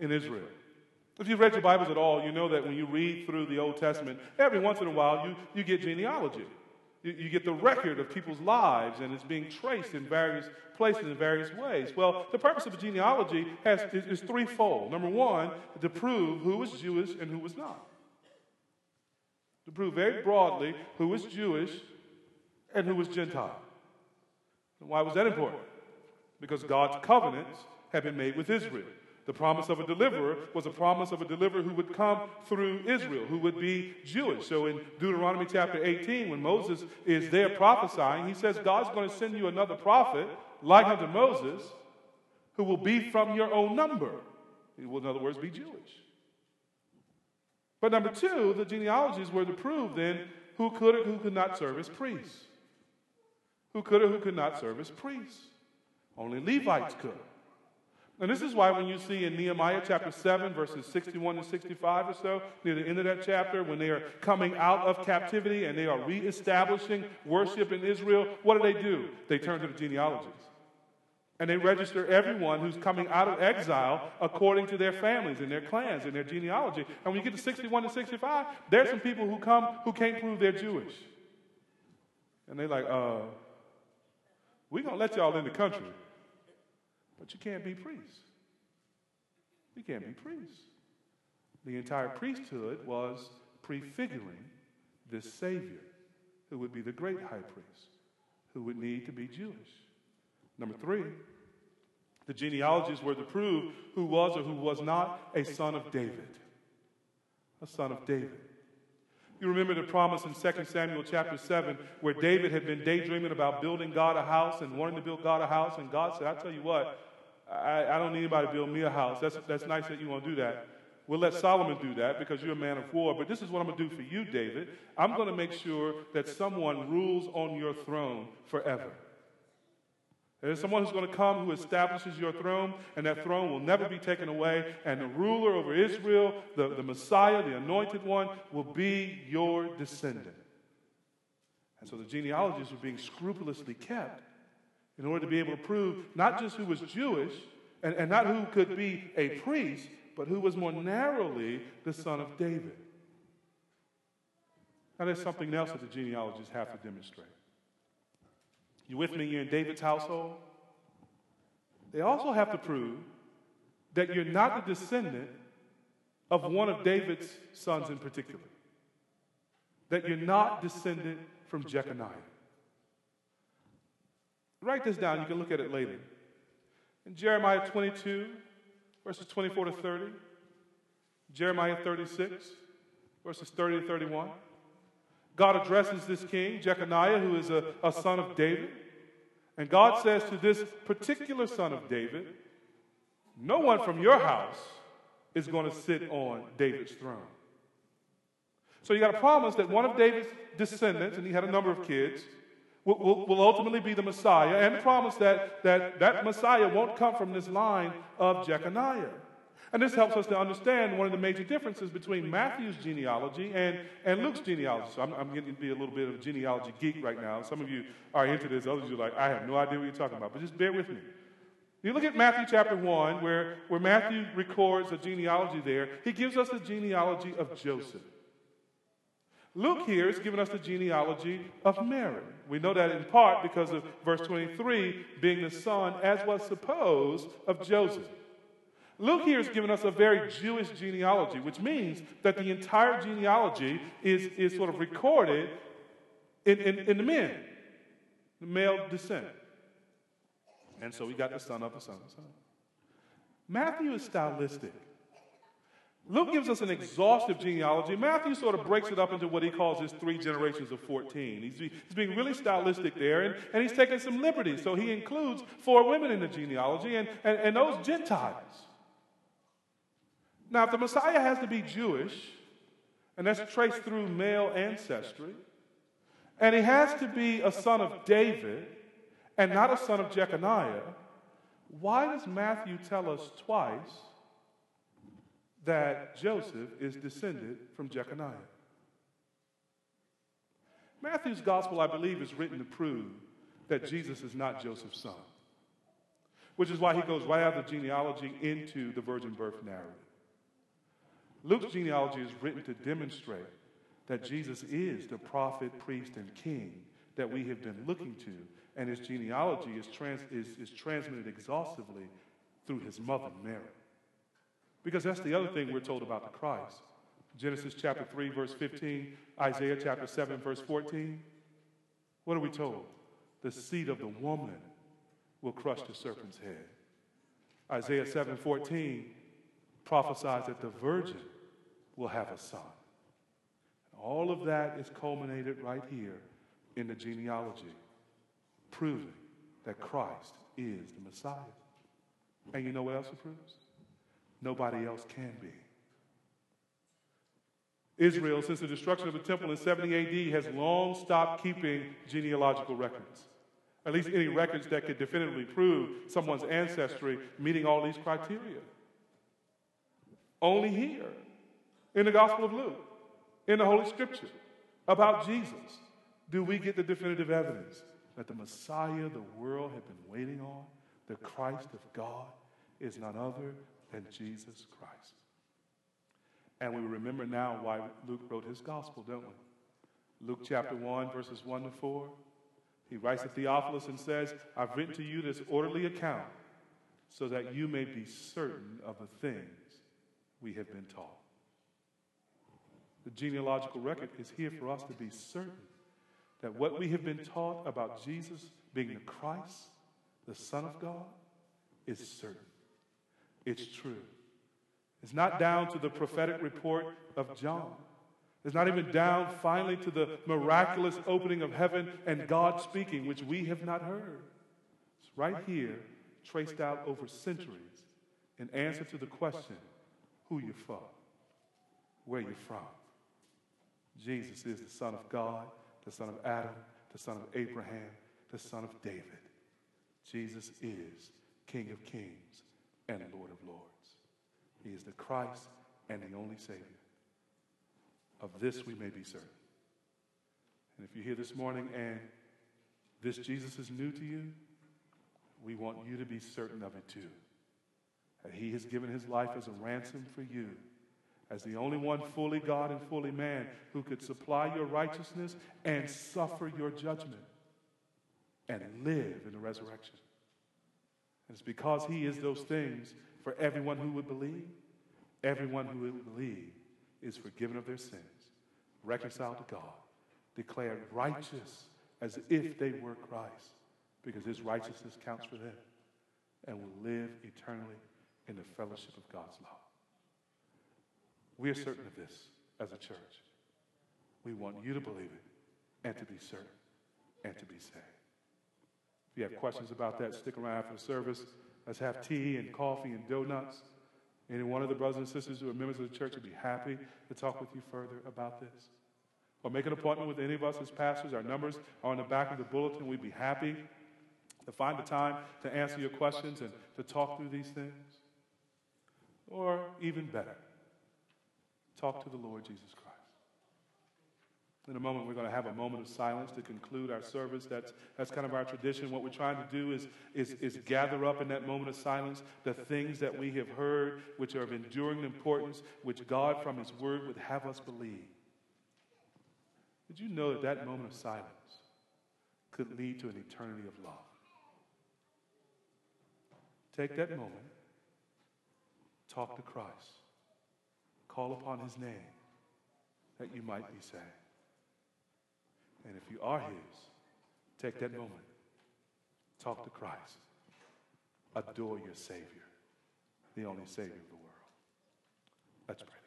in Israel. If you've read your Bibles at all, you know that when you read through the Old Testament, every once in a while you, you get genealogy. You, get the record of people's lives, and it's being traced in various places in various ways. Well, the purpose of a genealogy has, is, is threefold. Number one, to prove who was Jewish and who was not. To prove very broadly who was Jewish and who was Gentile. And why was that important? Because God's covenants had been made with Israel. The promise of a deliverer was a promise of a deliverer who would come through Israel, who would be Jewish. So in Deuteronomy chapter 18, when Moses is there prophesying, he says, God's going to send you another prophet like unto Moses who will be from your own number. He will, in other words, be Jewish. But number two, the genealogies were to prove then who could or who could not serve as priests. Who could or who could not serve as priests. Only Levites could. And this is why when you see in Nehemiah chapter 7, verses 61 to 65 or so, near the end of that chapter, when they are coming out of captivity and they are reestablishing worship in Israel, what do they do? They turn to the genealogies. And they register everyone who's coming out of exile according to their families and their clans and their genealogy. And when you get to 61 to 65, there's some people who come who can't prove they're Jewish. And they're like, uh, we're going to let y'all in the country. But you can't be priests. You can't be priests. The entire priesthood was prefiguring this Savior who would be the great high priest, who would need to be Jewish. Number three, The genealogies were to prove who was or who was not a son of David. A son of David. You remember the promise in 2 Samuel chapter 7 where David had been daydreaming about building God a house and wanting to build God a house, and God said, I tell you what, I, I don't need anybody to build me a house. That's, that's nice that you want to do that. We'll let Solomon do that because you're a man of war. But this is what I'm going to do for you, David. I'm going to make sure that someone rules on your throne forever. There's someone who's going to come who establishes your throne, and that throne will never be taken away. And the ruler over Israel, the, the Messiah, the anointed one, will be your descendant. And so the genealogies were being scrupulously kept in order to be able to prove not just who was Jewish and, and not who could be a priest, but who was more narrowly the son of David. Now, there's something else that the genealogists have to demonstrate. You with me? You're in David's household? They also have to prove that you're not the descendant of one of David's sons in particular. That you're not descended from Jeconiah. Write this down, you can look at it later. In Jeremiah 22, verses 24 to 30, Jeremiah 36, verses 30 to 31. God addresses this king, Jeconiah, who is a, a son of David. And God says to this particular son of David, No one from your house is going to sit on David's throne. So you got a promise that one of David's descendants, and he had a number of kids, will, will, will, ultimately be the Messiah, and promise that, that that Messiah won't come from this line of Jeconiah. And this helps us to understand one of the major differences between Matthew's genealogy and, and Luke's genealogy. So I'm, I'm getting to be a little bit of a genealogy geek right now. Some of you are into this, others of you are like, I have no idea what you're talking about, but just bear with me. You look at Matthew chapter 1, where, where Matthew records a genealogy there, he gives us the genealogy of Joseph. Luke here is giving us the genealogy of Mary. We know that in part because of verse 23 being the son, as was supposed, of Joseph. Luke here is giving us a very Jewish genealogy, which means that the entire genealogy is, is sort of recorded in, in, in the men, the male descent. And so we got the son of the son of the son. Matthew is stylistic. Luke gives us an exhaustive genealogy. Matthew sort of breaks it up into what he calls his three generations of 14. He's, he's being really stylistic there, and, and he's taking some liberties. So he includes four women in the genealogy, and, and, and those Gentiles. Now, if the Messiah has to be Jewish, and that's traced through male ancestry, and he has to be a son of David and not a son of Jeconiah, why does Matthew tell us twice that Joseph is descended from Jeconiah? Matthew's gospel, I believe, is written to prove that Jesus is not Joseph's son, which is why he goes right out of the genealogy into the virgin birth narrative. Luke's genealogy is written to demonstrate that Jesus is the prophet, priest, and king that we have been looking to, and his genealogy is, trans- is, is transmitted exhaustively through his mother, Mary. Because that's the other thing we're told about the Christ. Genesis chapter 3, verse 15, Isaiah chapter 7, verse 14. What are we told? The seed of the woman will crush the serpent's head. Isaiah 7, 14 prophesies that the virgin will have a son. All of that is culminated right here in the genealogy, proving that Christ is the Messiah. And you know what else it proves? Nobody else can be. Israel, since the destruction of the temple in 70 AD, has long stopped keeping genealogical records. At least any records that could definitively prove someone's ancestry meeting all these criteria. Only here, in the Gospel of Luke, in the Holy Scripture, about Jesus, do we get the definitive evidence that the Messiah the world had been waiting on, the Christ of God, is none other than Jesus Christ. And we remember now why Luke wrote his gospel, don't we? Luke chapter 1, verses 1 to 4. He writes to Theophilus and says, I've written to you this orderly account so that you may be certain of the things we have been taught. The genealogical record is here for us to be certain that what we have been taught about Jesus being the Christ, the Son of God, is certain. It's true. It's not down to the prophetic report of John. It's not even down finally to the miraculous opening of heaven and God speaking, which we have not heard. It's right here, traced out over centuries, in answer to the question who you from, where you from. Jesus is the Son of God, the Son of Adam, the Son of Abraham, the Son of David. Jesus is King of kings and Lord of lords. He is the Christ and the only Savior. Of this we may be certain. And if you're here this morning and this Jesus is new to you, we want you to be certain of it too. That He has given His life as a ransom for you, as the only one fully God and fully man who could supply your righteousness and suffer your judgment and live in the resurrection. And it's because He is those things for everyone who would believe. Everyone who would believe is forgiven of their sins, reconciled to God, declared righteous as if they were Christ, because his righteousness counts for them, and will live eternally in the fellowship of God's love. We are certain of this as a church. We want you to believe it and to be certain and to be saved. If you have questions about that, stick around after the service. Let's have tea and coffee and donuts. Any one of the brothers and sisters who are members of the church would be happy to talk with you further about this. Or make an appointment with any of us as pastors. Our numbers are on the back of the bulletin. We'd be happy to find the time to answer your questions and to talk through these things. Or even better, talk to the Lord Jesus Christ. In a moment, we're going to have a moment of silence to conclude our service. That's, that's kind of our tradition. What we're trying to do is, is, is gather up in that moment of silence the things that we have heard, which are of enduring importance, which God from His Word would have us believe. Did you know that that moment of silence could lead to an eternity of love? Take that moment, talk to Christ, call upon His name that you might be saved. And if you are His, take that moment, talk to Christ, adore your Savior, the only Savior of the world. Let's pray together.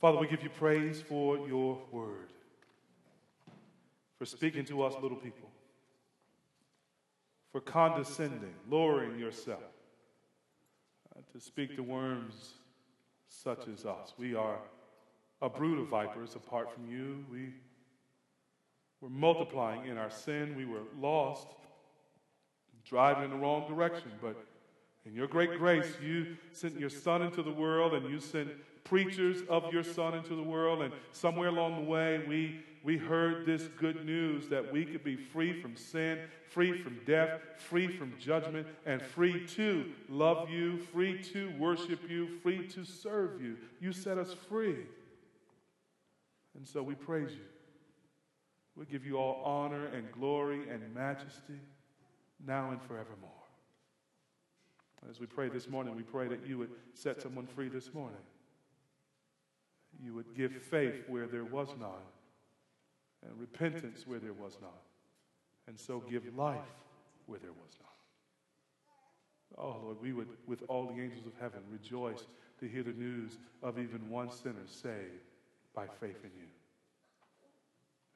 Father, we give you praise for your word, for speaking to us, little people, for condescending, lowering yourself to speak to worms such as us. We are a brood of vipers apart from you. We were multiplying in our sin. We were lost, driving in the wrong direction. But in your great grace, you sent your Son into the world and you sent preachers of your Son into the world. And somewhere along the way, we we heard this good news that we could be free from sin, free from death, free from judgment, and free to love you, free to worship you, free to serve you. You set us free. And so we praise you. We give you all honor and glory and majesty now and forevermore. As we pray this morning, we pray that you would set someone free this morning. You would give faith where there was none and repentance where there was not, and so give life where there was not. Oh, Lord, we would, with all the angels of heaven, rejoice to hear the news of even one sinner saved by faith in you.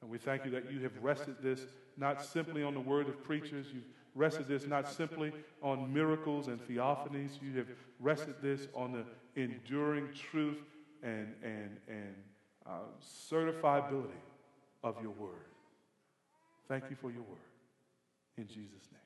And we thank you that you have rested this not simply on the word of preachers, you've rested this not simply on miracles and theophanies, you have rested this on the enduring truth and, and, and uh, certifiability of your word. Thank you for your word. In Jesus' name.